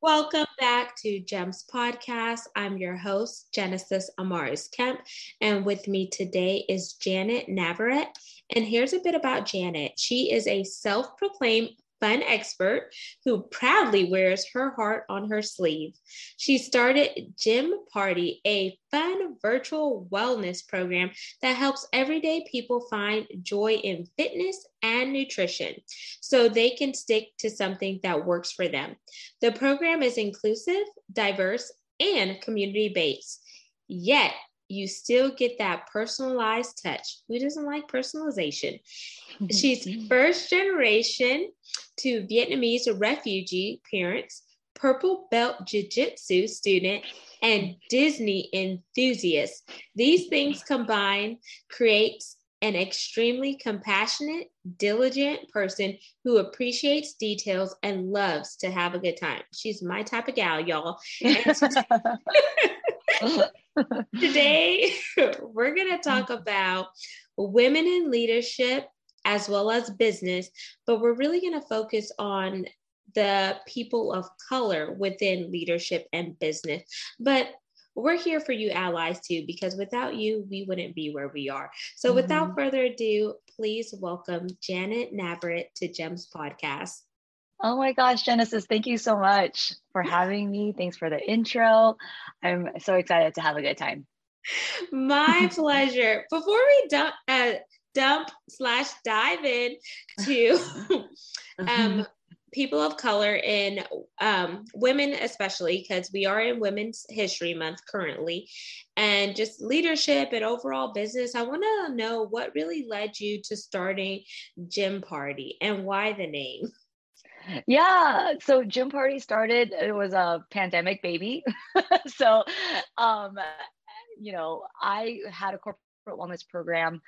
Welcome back to GEMS Podcast. I'm your host, Genesis Amaris Kemp, and with me today is Janet Navarrete. And here's a bit about Janet. She is a self proclaimed fun expert who proudly wears her heart on her sleeve. She started Gym Party, a fun virtual wellness program that helps everyday people find joy in fitness and nutrition so they can stick to something that works for them. The program is inclusive, diverse, and community based. Yet, you still get that personalized touch. Who doesn't like personalization? She's first generation to Vietnamese refugee parents, purple belt jiu-jitsu student, and Disney enthusiast. These things combined creates an extremely compassionate, diligent person who appreciates details and loves to have a good time. She's my type of gal, y'all. Today, we're going to talk about women in leadership as well as business, but we're really going to focus on the people of color within leadership and business. But we're here for you allies too, because without you, we wouldn't be where we are. So, mm-hmm. without further ado, please welcome Janet Navarrete to GEMS Podcast. Oh my gosh, Genesis, thank you so much for having me. Thanks for the intro. I'm so excited to have a good time. My pleasure. Before we dump, uh, dump slash dive in to um, people of color and um, women, especially because we are in Women's History Month currently, and just leadership and overall business, I want to know what really led you to starting Gym Party and why the name. Yeah, so gym party started. It was a pandemic baby, so um, you know I had a corporate wellness program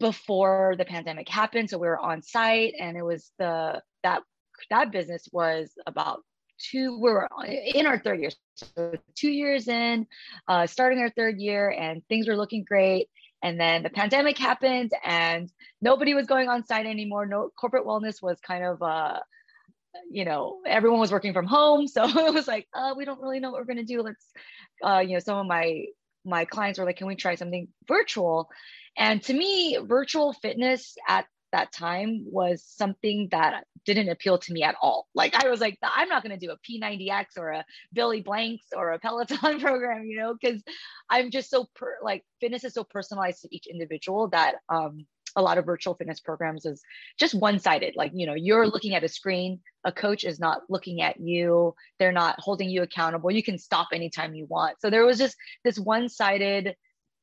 before the pandemic happened. So we were on site, and it was the that that business was about two. We were in our third year, so two years in, uh, starting our third year, and things were looking great. And then the pandemic happened, and nobody was going on site anymore. No corporate wellness was kind of uh, you know, everyone was working from home. So it was like, uh, we don't really know what we're going to do. Let's, uh, you know, some of my, my clients were like, can we try something virtual? And to me, virtual fitness at that time was something that didn't appeal to me at all. Like I was like, I'm not going to do a P90X or a Billy Blanks or a Peloton program, you know, because I'm just so per, like fitness is so personalized to each individual that um, a lot of virtual fitness programs is just one-sided like you know you're looking at a screen a coach is not looking at you they're not holding you accountable you can stop anytime you want so there was just this one-sided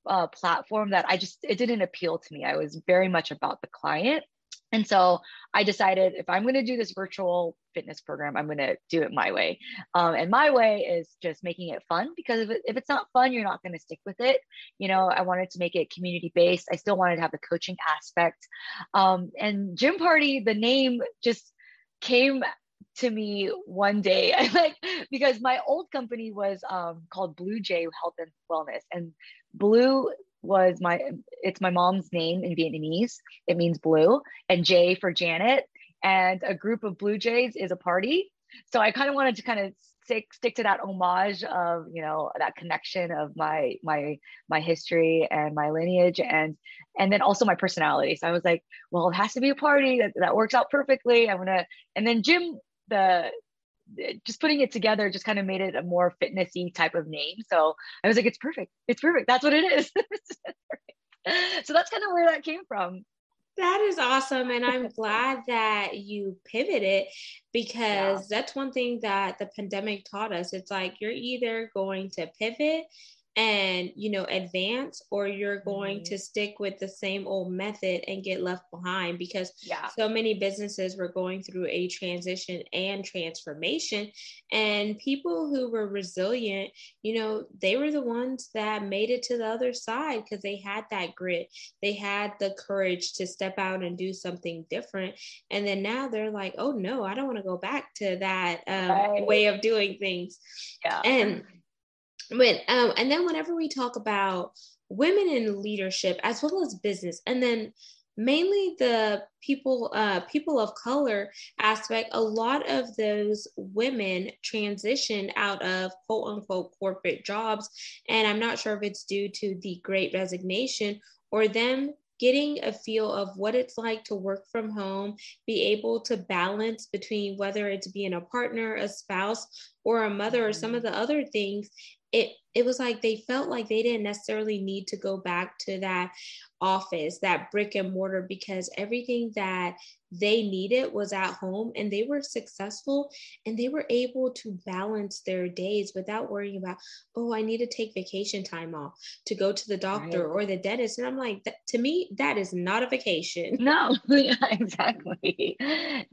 uh, platform that i just it didn't appeal to me i was very much about the client and so I decided if I'm going to do this virtual fitness program, I'm going to do it my way. Um, and my way is just making it fun because if, it, if it's not fun, you're not going to stick with it. You know, I wanted to make it community based. I still wanted to have the coaching aspect. Um, and Gym Party, the name just came to me one day like because my old company was um, called blue jay health and wellness and blue was my it's my mom's name in Vietnamese. It means blue, and J for Janet. And a group of Blue Jays is a party. So I kind of wanted to kind of stick stick to that homage of you know that connection of my my my history and my lineage and and then also my personality. So I was like, well, it has to be a party that, that works out perfectly. I'm gonna and then gym the just putting it together just kind of made it a more fitnessy type of name. So I was like, it's perfect. It's perfect. That's what it is. so that's kind of where that came from. That is awesome. And I'm glad that you pivoted because yeah. that's one thing that the pandemic taught us. It's like you're either going to pivot and you know advance or you're going mm-hmm. to stick with the same old method and get left behind because yeah. so many businesses were going through a transition and transformation and people who were resilient you know they were the ones that made it to the other side because they had that grit they had the courage to step out and do something different and then now they're like oh no i don't want to go back to that um, right. way of doing things yeah and but um, and then whenever we talk about women in leadership as well as business, and then mainly the people uh, people of color aspect a lot of those women transition out of quote unquote corporate jobs and i'm not sure if it's due to the great resignation or them getting a feel of what it's like to work from home, be able to balance between whether it's being a partner, a spouse, or a mother, or some of mm-hmm. the other things, it it was like they felt like they didn't necessarily need to go back to that office, that brick and mortar, because everything that they needed was at home and they were successful and they were able to balance their days without worrying about, oh, I need to take vacation time off to go to the doctor right. or the dentist. And I'm like, to me, that is not a vacation. No, yeah, exactly.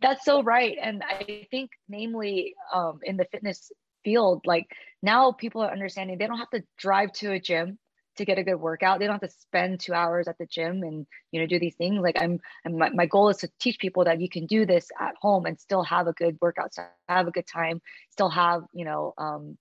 That's so right. And I think, namely, um, in the fitness field like now people are understanding they don't have to drive to a gym to get a good workout. They don't have to spend two hours at the gym and you know do these things. Like i'm, I'm my, my goal is to teach people that you can do this at home and still have a good workout have a good time still have you know um,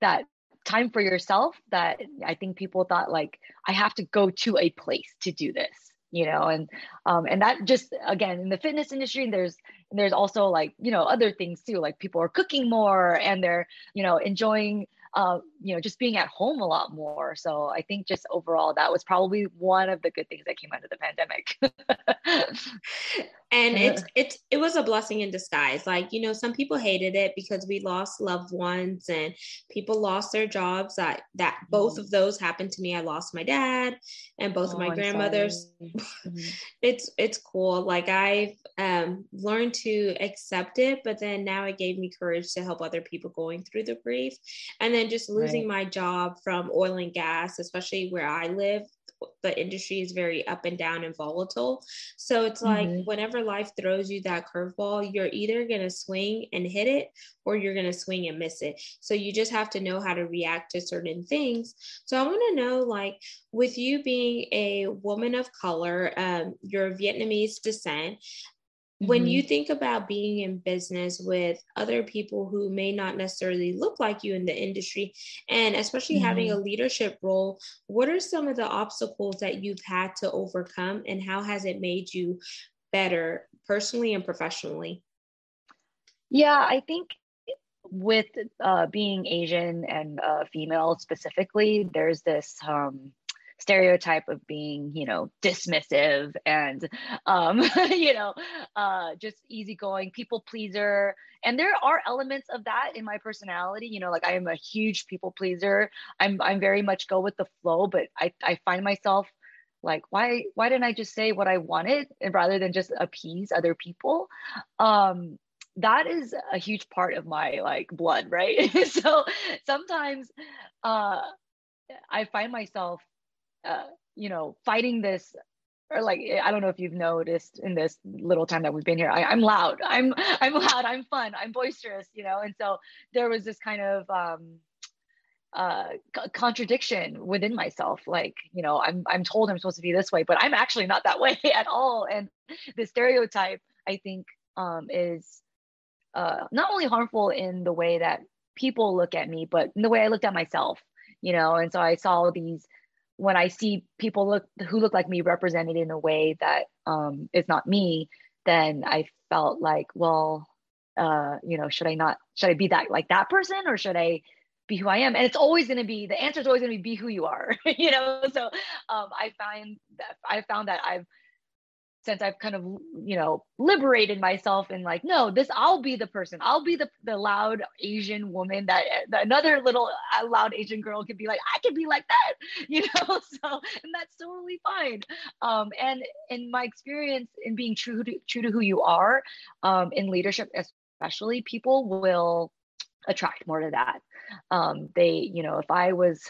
that time for yourself that i think people thought like i have to go to a place to do this you know and um and that just again in the fitness industry there's there's also like you know other things too like people are cooking more and they're you know enjoying uh, you know, just being at home a lot more. So I think just overall, that was probably one of the good things that came out of the pandemic. and it's it's it was a blessing in disguise. Like you know, some people hated it because we lost loved ones and people lost their jobs. That that both mm-hmm. of those happened to me. I lost my dad and both oh, of my I'm grandmothers. Mm-hmm. it's it's cool. Like I've um, learned to accept it, but then now it gave me courage to help other people going through the grief. And then just losing right. my job from oil and gas, especially where I live, the industry is very up and down and volatile. So it's like mm-hmm. whenever life throws you that curveball, you're either going to swing and hit it or you're going to swing and miss it. So you just have to know how to react to certain things. So I want to know like with you being a woman of color, um, your Vietnamese descent, when mm-hmm. you think about being in business with other people who may not necessarily look like you in the industry and especially mm-hmm. having a mm-hmm. leadership role what are some of the obstacles that you've had to overcome and how has it made you better personally and professionally yeah i think with uh, being asian and uh, female specifically there's this um, stereotype of being you know dismissive and um, you know uh, just easygoing people pleaser. And there are elements of that in my personality. You know like i am a huge people pleaser. I'm i'm very much go with the flow but i i find myself like why why didn't i just say what i wanted and rather than just appease other people? Um that is a huge part of my like blood right? So sometimes uh i find myself uh, you know, fighting this or like I don't know if you've noticed in this little time that we've been here, I, am loud. I'm I'm loud. I'm fun. I'm boisterous. You know, and so there was this kind of um, uh, c- contradiction within myself. Like you know, I'm I'm told I'm supposed to be this way, but I'm actually not that way at all. And the stereotype, I think, um, is uh, not only harmful in the way that people look at me, but in the way I looked at myself. You know, and so I saw these when I see people look who look like me represented in a way that um, is not me, then I felt like, well, uh, you know, should I not? Should I be that like that person, or should I be who I am? And it's always going to be the answer is always going to be be who you are, you know. So um, I find that I found that I've since I've kind of, you know, liberated myself and like, no, this, I'll be the person. I'll be the, the loud Asian woman that, that another little uh, loud Asian girl could be like, I could be like that, you know? So, and that's totally fine. Um, and in my experience in being true to, true to who you are, um, in leadership, especially people will attract more to that. Um, they, you know, if I was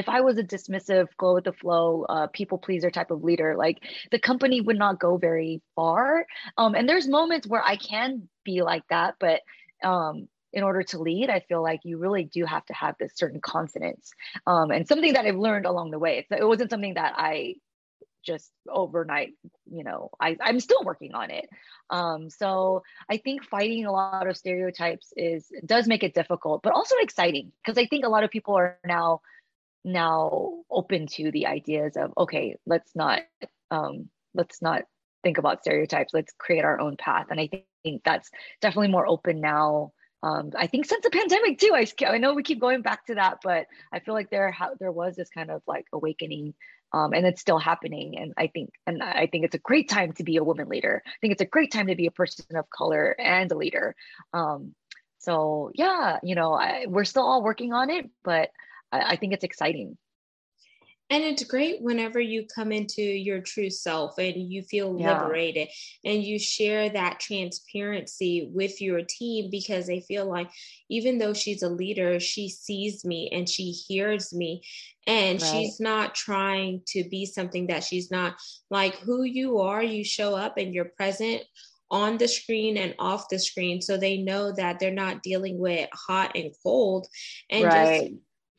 if I was a dismissive, go with the flow, uh, people pleaser type of leader, like the company would not go very far. Um, and there's moments where I can be like that, but um, in order to lead, I feel like you really do have to have this certain confidence. Um, and something that I've learned along the way. It wasn't something that I just overnight, you know, I, I'm still working on it. Um, so I think fighting a lot of stereotypes is does make it difficult, but also exciting because I think a lot of people are now now open to the ideas of okay, let's not um, let's not think about stereotypes. Let's create our own path. And I think, think that's definitely more open now um, I think since the pandemic too. I, I know we keep going back to that, but I feel like there ha- there was this kind of like awakening, um, and it's still happening. And I think and I think it's a great time to be a woman leader. I think it's a great time to be a person of color and a leader. Um, so yeah, you know, I, we're still all working on it, but I, I think it's exciting. And it's great whenever you come into your true self and you feel yeah. liberated and you share that transparency with your team because they feel like even though she's a leader, she sees me and she hears me and right. she's not trying to be something that she's not like who you are, you show up and you're present on the screen and off the screen so they know that they're not dealing with hot and cold and right. just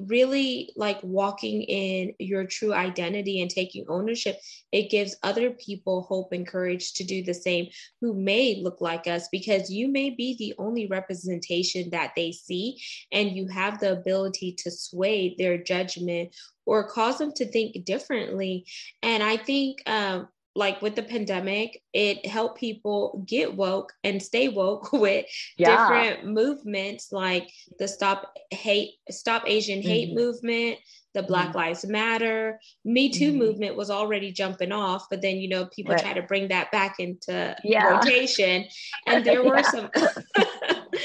really like walking in your true identity and taking ownership, it gives other people hope and courage to do the same who may look like us because you may be the only representation that they see, and you have the ability to sway their judgment or cause them to think differently. And I think um, like with the pandemic, it helped people get woke and stay woke with yeah. different movements like the stop hate, stop Asian hate mm-hmm. movement, the Black mm-hmm. Lives Matter, Me Too mm-hmm. movement was already jumping off, but then you know people right. try to bring that back into yeah. rotation, and there were some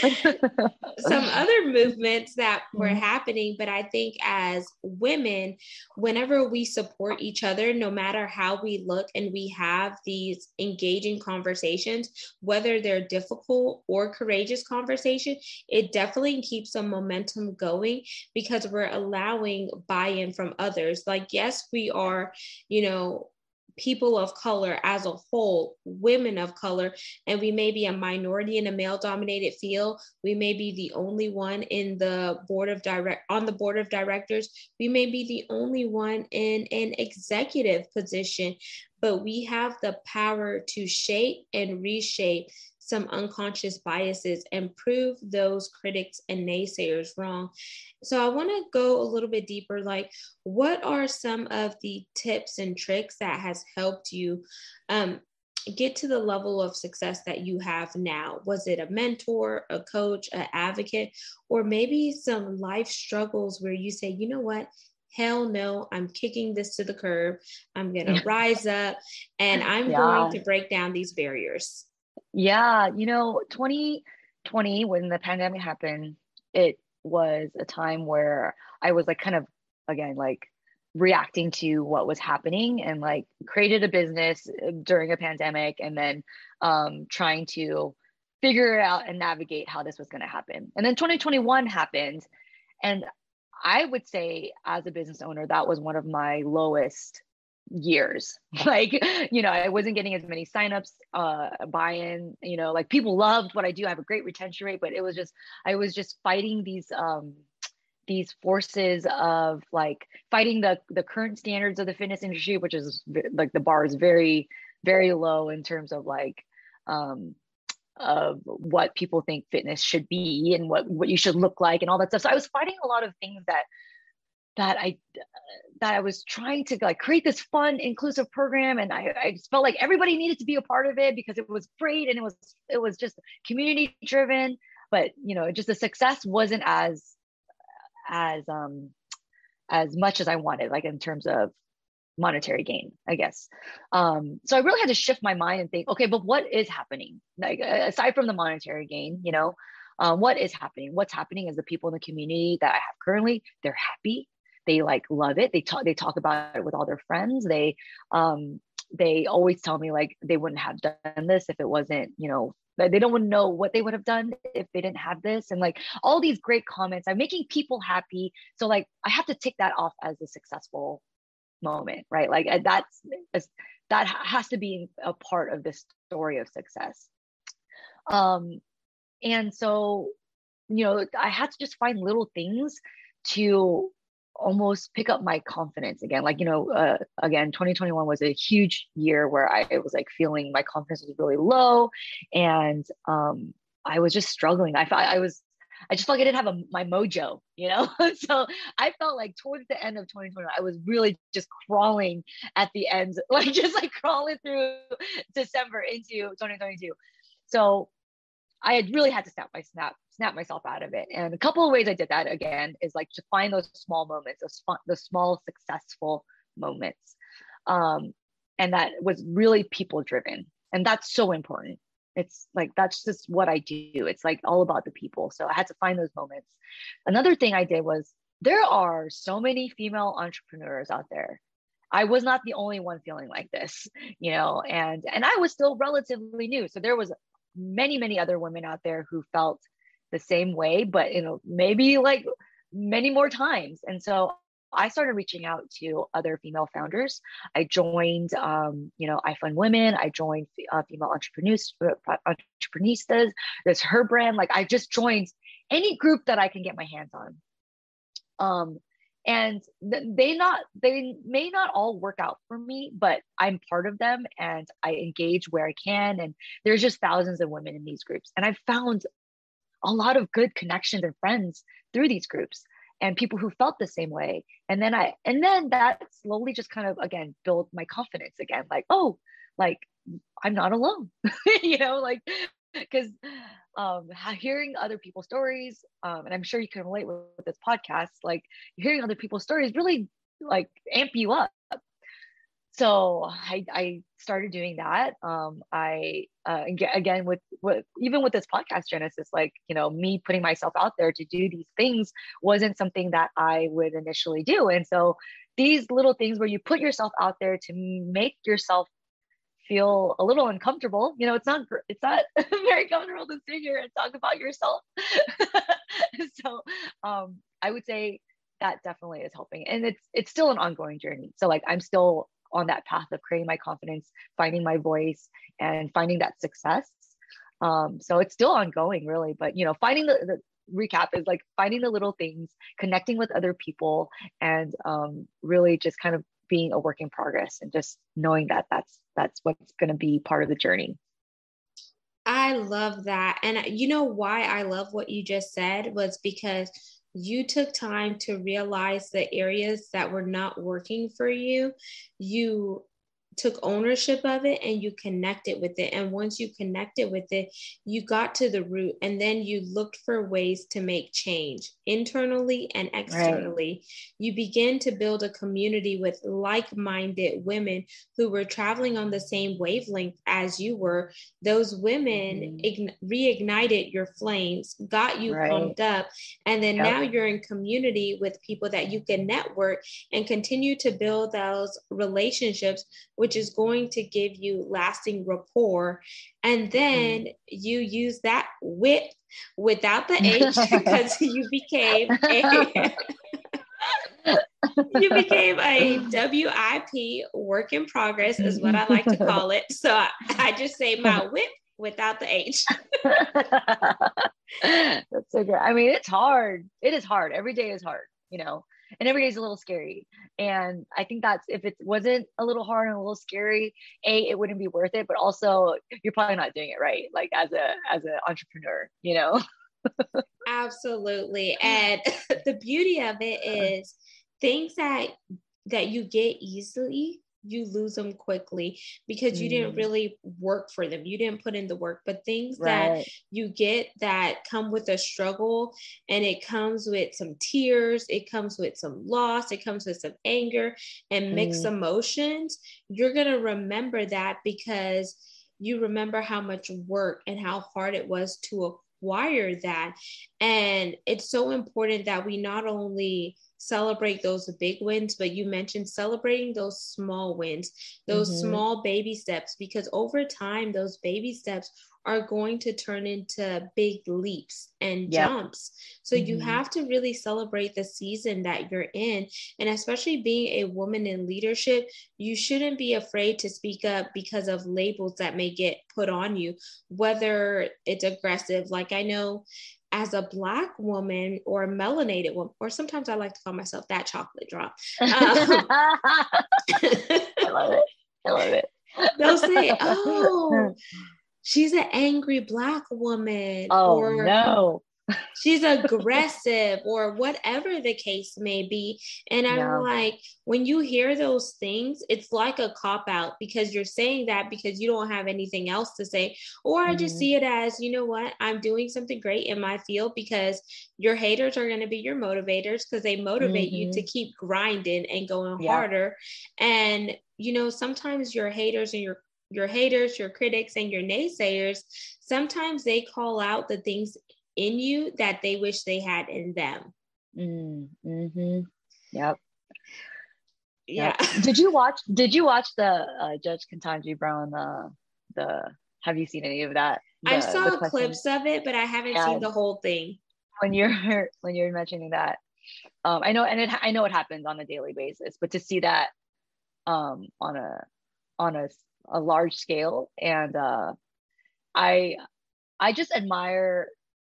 some other movements that were mm-hmm. happening. But I think as women, whenever we support each other, no matter how we look, and we have these engaging conversations, whether they're difficult or courageous conversation, it definitely keeps some momentum going because we're allowing buy-in from others. Like, yes, we are, you know, people of color as a whole, women of color, and we may be a minority in a male dominated field. We may be the only one in the board of direct on the board of directors. We may be the only one in an executive position, but we have the power to shape and reshape some unconscious biases and prove those critics and naysayers wrong. So I want to go a little bit deeper like what are some of the tips and tricks that has helped you um, get to the level of success that you have now? Was it a mentor, a coach, an advocate, or maybe some life struggles where you say, you know what? Hell no, I'm kicking this to the curb. I'm going to rise up and I'm yeah. going to break down these barriers. Yeah, you know, 2020 when the pandemic happened, it was a time where I was like kind of again like reacting to what was happening and like created a business uh, during a pandemic and then um, trying to figure out and navigate how this was going to happen. And then 2021 happened and I would say as a business owner that was one of my lowest years. Like you know i wasn't getting as many signups uh buy-in you know like people loved what i do. I have a great retention rate but it was just i was just fighting these um these forces of like fighting the the current standards of the fitness industry which is like the bar is very very low in terms of like um of what people think fitness should be and what what you should look like and all that stuff. So i was fighting a lot of things that that I that I was trying to like create this fun, inclusive program, and I, I just felt like everybody needed to be a part of it because it was great and it was it was just community driven. But you know, just the success wasn't as as um as much as I wanted, like in terms of monetary gain, I guess. Um, so I really had to shift my mind and think, okay, but what is happening? Like aside from the monetary gain, you know, um, what is happening? What's happening is the people in the community that I have currently, they're happy they like love it. They talk they talk about it with all their friends. They um they always tell me like they wouldn't have done this if it wasn't, you know, they don't know what they would have done if they didn't have this. And like all these great comments i'm making people happy. So like i have to tick that off as a successful moment right? Like that's that has to be a part of this story of success. Um and so you know i had to just find little things to almost pick up my confidence again like you know uh, again 2021 was a huge year where i was like feeling my confidence was really low and um i was just struggling i felt i was I just felt like I didn't have a, my mojo, you know? so I felt like towards the end of 2021, I was really just crawling at the end, like just like crawling through December into 2022. So I had really had to snap my snap snap myself out of it. And a couple of ways I did that again is like to find those small moments, those fun, the small successful moments. Um, and that was really people driven. And that's so important. It's like that's just what I do. It's like all about the people. So I had to find those moments. Another thing I did was there are so many female entrepreneurs out there. I was not the only one feeling like this, you know, and and I was still relatively new. So there was many many other women out there who felt the same way but you know maybe like many more times and so I started reaching out to other female founders. I joined, um, you know, IFundWomen. I joined uh, female entrepreneurs, uh, entrepreneurs. There's her brand. Like I just joined any group that I can get my hands on. Um, and they not they may not all work out for me but i'm part of them and i engage where i can. And there's just thousands of women in these groups. And i've found a lot of good connections and friends through these groups and people who felt the same way. And then i and then that slowly just kind of again build my confidence again. Like oh like i'm not alone you know like because um, hearing other people's stories, um, and I'm sure you can relate with, with this podcast, like hearing other people's stories really like amp you up. So I, I started doing that. Um, I uh, again with, with even with this podcast Genesis, like you know me putting myself out there to do these things wasn't something that I would initially do, and so these little things where you put yourself out there to make yourself feel a little uncomfortable you know it's not it's not very comfortable to sit here and talk about yourself. So um i would say that definitely is helping and it's it's still an ongoing journey. So like i'm still on that path of creating my confidence finding my voice and finding that success. Um so it's still ongoing really but you know finding the, the recap is like finding the little things connecting with other people and um really just kind of being a work in progress and just knowing that that's that's what's going to be part of the journey. I love that. And you know why i love what you just said was because you took time to realize the areas that were not working for you. You took ownership of it and you connected with it. And once you connected with it, you got to the root and then you looked for ways to make change internally and externally. Right. You begin to build a community with like minded women who were traveling on the same wavelength as you were. Those women mm-hmm. reignited your flames, got you right. pumped up. And then yep. now you're in community with people that you can network and continue to build those relationships which is going to give you lasting rapport. And then mm. you use that wit without the H because you became a you became a WIP work in progress is what I like to call it. So I, I just say my whip without the H. That's so good. I mean, it's hard. It is hard. Every day is hard, you know and every day is a little scary. And i think that's if it wasn't a little hard and a little scary a it wouldn't be worth it but also you're probably not doing it right like as a as an entrepreneur you know? Absolutely. And the beauty of it uh-huh. is things that that you get easily you lose them quickly because you mm. didn't really work for them. You didn't put in the work. But things right. that you get that come with a struggle and it comes with some tears, it comes with some loss, it comes with some anger and mixed mm. emotions, you're going to remember that because you remember how much work and how hard it was to acquire that. And it's so important that we not only celebrate those big wins, but you mentioned celebrating those small wins, those mm-hmm. small baby steps, because over time, those baby steps are going to turn into big leaps and yep. jumps. So mm-hmm. you have to really celebrate the season that you're in. And especially being a woman in leadership, you shouldn't be afraid to speak up because of labels that may get put on you, whether it's aggressive. Like I know as a black woman or a melanated woman, or sometimes I like to call myself that chocolate drop. Um, I love it. I love it. They'll say, "Oh, she's an angry black woman." Oh or, no she's aggressive or whatever the case may be. And I'm like, when you hear those things, it's like a cop out because you're saying that because you don't have anything else to say. Or mm-hmm. I just mm-hmm. see it as, you know what, I'm doing something great in my field because your haters are going to be your motivators because they motivate mm-hmm. you to keep grinding and going yeah. harder. And, you know, sometimes your haters and your your haters, your critics, and your naysayers, sometimes they call out the things in you that they wish they had in them. Mm, hmm Yep. Yeah. Yep. did you watch? Did you watch the uh, Judge Ketanji Brown? Uh, the Have you seen any of that? The, I saw clips of it, but I haven't yeah. seen the whole thing. When you're when you're mentioning that, um, I know, and it, I know it happens on a daily basis, but to see that um, on a on a, a large scale, and uh, I I just admire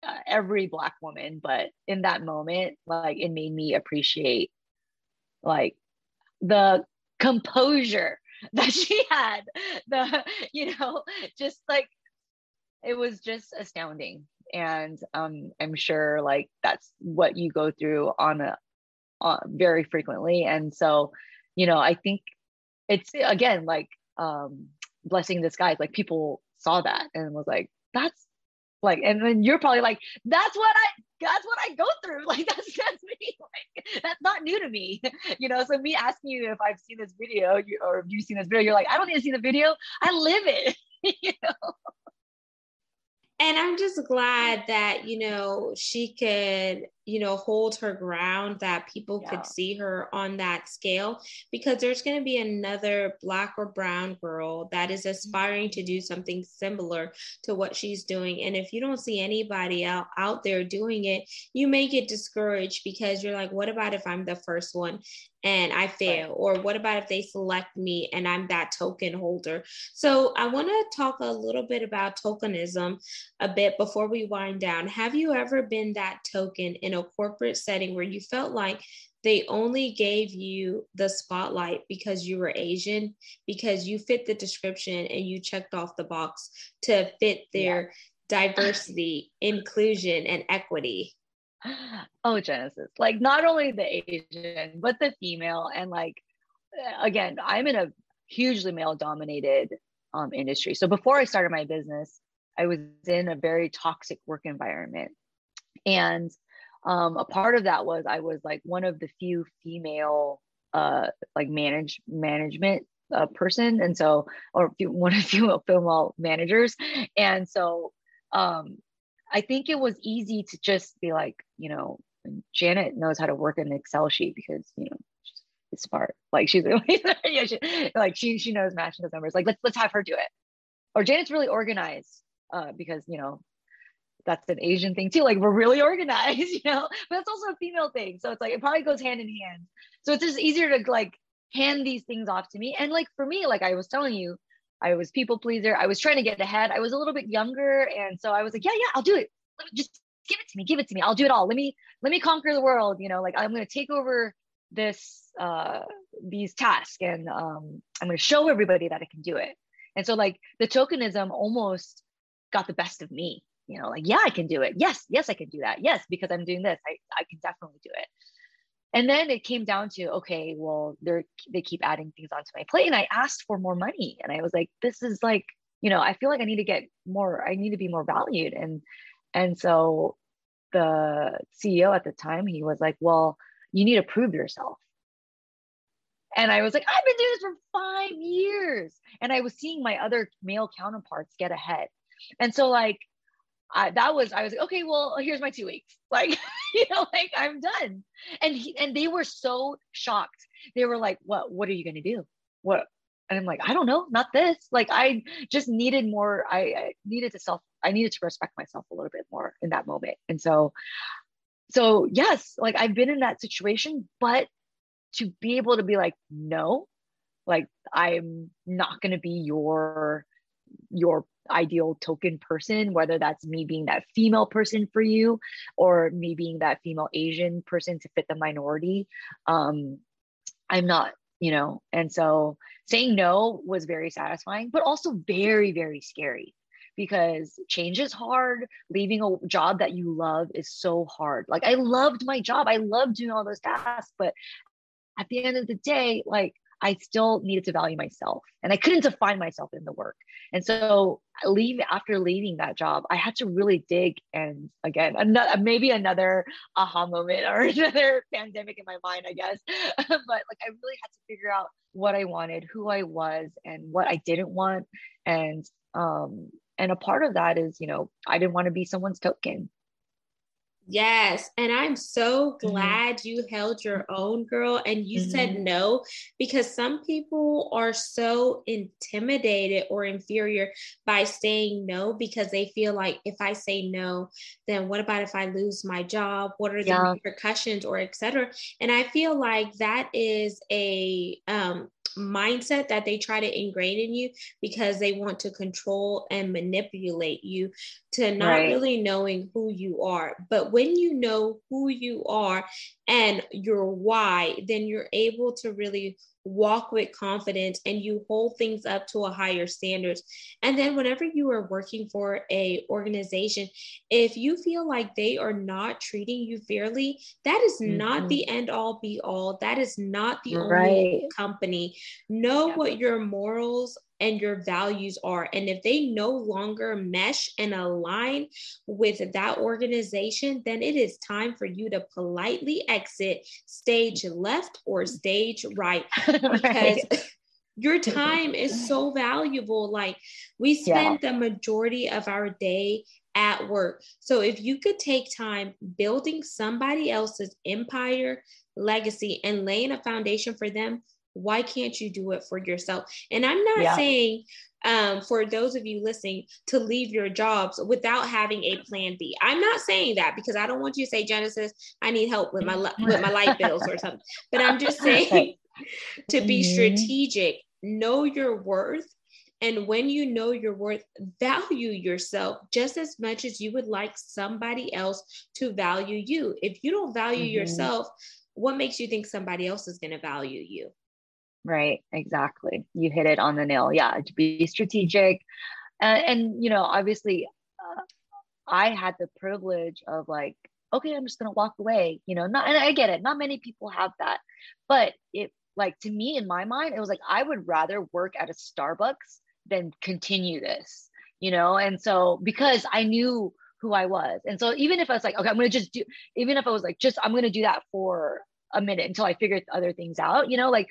uh, every black woman but in that moment like it made me appreciate like the composure that she had the you know just like it was just astounding. And um i'm sure like that's what you go through on a on very frequently. And so you know i think it's again like um blessing disguise like people saw that and was like that's like and then you're probably like that's what i that's what i go through. Like that's that's me. Like that's not new to me. You know so me asking you if i've seen this video you, or if you've seen this video you're like i don't need to see the video. I live it. You know? And i'm just glad that you know she could you know hold her ground that people yeah. could see her on that scale because there's going to be another black or brown girl that is mm-hmm. aspiring to do something similar to what she's doing and if you don't see anybody out out there doing it you may get discouraged because you're like what about if i'm the first one and I fail? Right. Or what about if they select me and I'm that token holder? So I want to talk a little bit about tokenism a bit before we wind down. Have you ever been that token in a corporate setting where you felt like they only gave you the spotlight because you were Asian, because you fit the description and you checked off the box to fit their yeah. diversity, inclusion, and equity. Oh, Genesis. Like not only the Asian, but the female. And like, again, I'm in a hugely male dominated um, industry. So before I started my business, I was in a very toxic work environment. And um, a part of that was I was like one of the few female uh, like manage management uh, person, and so or few, one of few female managers, and so um, I think it was easy to just be like, you know, Janet knows how to work an Excel sheet because you know she's smart. Like she's yeah, she, like she she knows matching those numbers. Like let's let's have her do it. Or Janet's really organized uh, because you know that's an Asian thing too. Like we're really organized, you know, but it's also a female thing. So it's like it probably goes hand in hand. So it's just easier to like hand these things off to me. And like for me, like I was telling you, I was people pleaser. I was trying to get ahead. I was a little bit younger, and so I was like, yeah, yeah, I'll do it. Just give it to me, give it to me. I'll do it all. Let me let me conquer the world. You know, like I'm gonna take over this uh these tasks, and um, I'm gonna show everybody that I can do it. And so like the tokenism almost got the best of me you know like yeah i can do it. Yes yes i can do that. Yes because i'm doing this. I, I can definitely do it. And then it came down to okay well they're they keep adding things onto my plate and i asked for more money. And i was like this is like you know i feel like i need to get more i need to be more valued. And and so the ceo at the time he was like well you need to prove yourself. And I was like, I've been doing this for five years. And I was seeing my other male counterparts get ahead. And so, like, I, that was I was like, okay, well, here's my two weeks. Like, you know, like I'm done. And he, and they were so shocked. They were like, "What? What are you gonna do? What?" And I'm like, "I don't know, not this." Like I just needed more. I, I needed to self. I needed to respect myself a little bit more in that moment. And so, so yes, like I've been in that situation, but to be able to be like, no, like I'm not gonna be your your ideal token person, whether that's me being that female person for you or me being that female Asian person to fit the minority. Um, I'm not, you know, and so saying no was very satisfying, but also very, very scary because change is hard. Leaving a job that you love is so hard. Like I loved my job, I loved doing all those tasks, but at the end of the day, like I still needed to value myself and I couldn't define myself in the work. And so leave after leaving that job, I had to really dig and again, another maybe another aha moment or another pandemic in my mind, I guess. but like I really had to figure out what I wanted, who I was and what I didn't want. And um and a part of that is, you know, I didn't want to be someone's token. Yes. And I'm so mm-hmm. glad mm-hmm. you held your own girl and you mm-hmm. said no because some people are so intimidated or inferior by saying no because they feel like if I say no, then what about if I lose my job? What are the yeah. repercussions or etc. And I feel like that is a um mindset that they try to ingrain in you because they want to control and manipulate you to not right. really knowing who you are. But when you know who you are and your why, then you're able to really walk with confidence and you hold things up to a higher standards and then whenever you are working for a organization if you feel like they are not treating you fairly that is mm-hmm. not the end all be all that is not the right. only company know yeah. what your morals and your values are. And if they no longer mesh and align with that organization, then it is time for you to politely exit stage left or stage right because. right. Your time is so valuable. Like we spend yeah. the majority of our day at work. So if you could take time building somebody else's empire, legacy, and laying a foundation for them, why can't you do it for yourself? And I'm not yeah. saying um, for those of you listening to leave your jobs without having a plan B. I'm not saying that because I don't want you to say Genesis, I need help with my with my light bills or something. But I'm just saying to be mm-hmm. strategic, know your worth. And when you know your worth, value yourself just as much as you would like somebody else to value you. If you don't value mm-hmm. yourself, what makes you think somebody else is going to value you? Right, exactly. You hit it on the nail. Yeah, to be strategic. And, and you know, obviously, uh, I had the privilege of like, okay, I'm just going to walk away, you know, not, and I get it. Not many people have that. But it, like, to me, in my mind, it was like, I would rather work at a Starbucks than continue this, you know? And so, because I knew who I was. And so, even if I was like, okay, I'm going to just do, even if I was like, just, I'm going to do that for a minute until I figure other things out, you know, like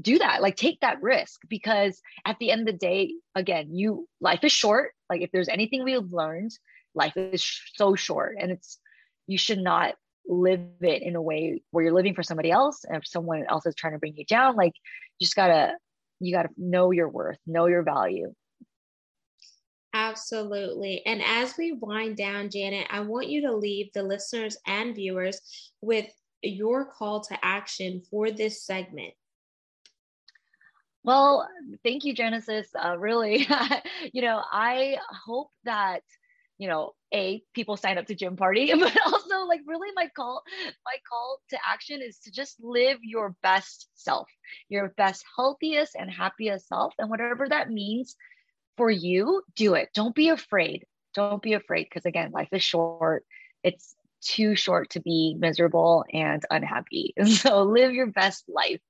do that like take that risk because at the end of the day again you life is short like if there's anything we've learned life is sh- so short and it's you should not live it in a way where you're living for somebody else and if someone else is trying to bring you down like you just gotta you gotta know your worth know your value Absolutely. And as we wind down, Janet, I want you to leave the listeners and viewers with your call to action for this segment. Well, thank you, Genesis. Uh, really, you know, I hope that you know, a people sign up to gym party, but also like really my call, my call to action is to just live your best self, your best, healthiest, and happiest self, and whatever that means for you, do it. Don't be afraid. Don't be afraid because again, life is short. It's too short to be miserable and unhappy. So live your best life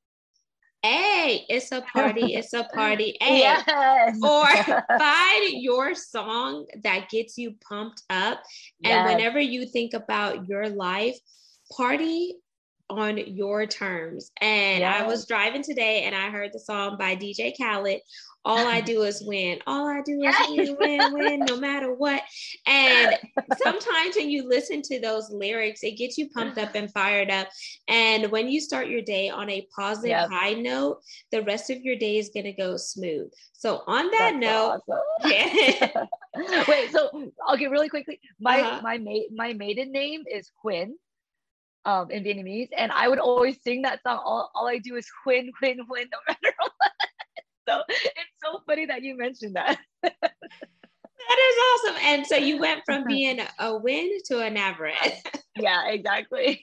hey, it's a party, it's a party. Hey. Yes. Or find your song that gets you pumped up. And yes. whenever you think about your life, party on your terms. And yeah. I was driving today and I heard the song by DJ Khaled all I do is win. All I do is win, win, win, no matter what. And sometimes when you listen to those lyrics, it gets you pumped up and fired up. And when you start your day on a positive high note, the rest of your day is going to go smooth. So on that That's note, awesome. wait. So I'll get really quickly, my uh-huh. my ma- my maiden name is Nguyen um, in Vietnamese, and I would always sing that song. All, all I do is win, win, win, no matter what so it's so funny that you mentioned that. that is awesome. And so you went from being a win to an Navarrete. yeah, exactly.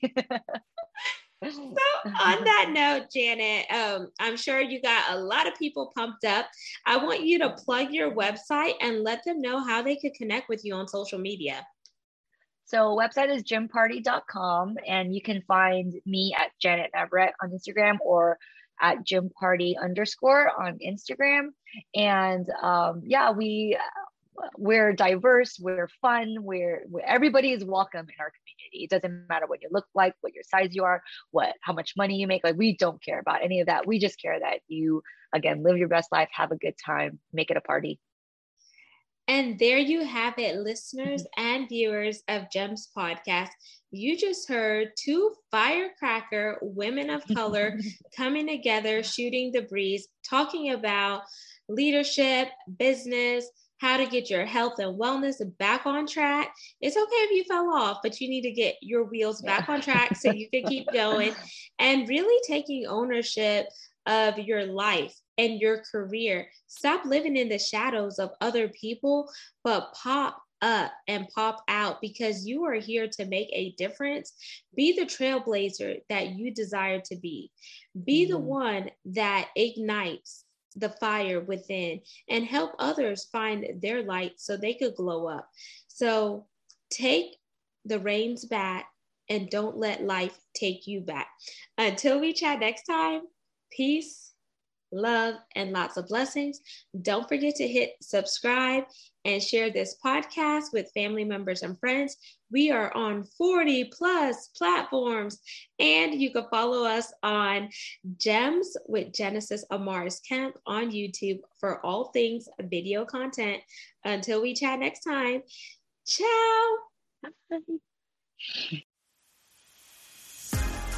so on that note janet um, i'm sure you got a lot of people pumped up i want you to plug your website and let them know how they could connect with you on social media so website is gymparty.com and you can find me at janet navarrete on instagram or at gymparty underscore on Instagram. And um, yeah, we we're diverse, we're fun, we're, we're everybody is welcome in our community. It doesn't matter what you look like, what your size you are, what how much money you make. Like we don't care about any of that. We just care that you again live your best life, have a good time, make it a party. And there you have it, listeners and viewers of Gems Podcast. You just heard two firecracker women of color coming together, shooting the breeze, talking about leadership, business, how to get your health and wellness back on track. It's okay if you fell off, but you need to get your wheels back on track so you can keep going and really taking ownership of your life and your career. Stop living in the shadows of other people, but pop up and pop out because you are here to make a difference. Be the trailblazer that you desire to be. Be mm-hmm. the one that ignites the fire within and help others find their light so they could glow up. So take the reins back and don't let life take you back. Until we chat next time, peace love, and lots of blessings. Don't forget to hit subscribe and share this podcast with family members and friends. We are on 40 plus platforms, and you can follow us on Gems with Genesis Amaris Kemp on YouTube for all things video content. Until we chat next time, ciao.